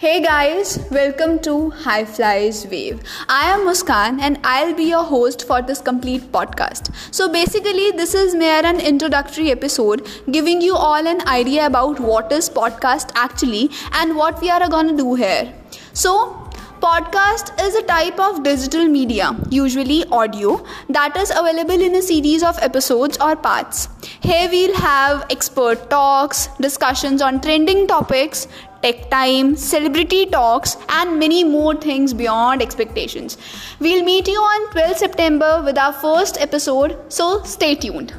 Hey guys, welcome to High Flies Wave. I am Muskan and I'll be your host for this complete podcast. So basically, this is mere an introductory episode giving you all an idea about what is podcast actually and what we are gonna do here. So Podcast is a type of digital media, usually audio, that is available in a series of episodes or parts. Here we'll have expert talks, discussions on trending topics, tech time, celebrity talks, and many more things beyond expectations. We'll meet you on 12 September with our first episode, so stay tuned.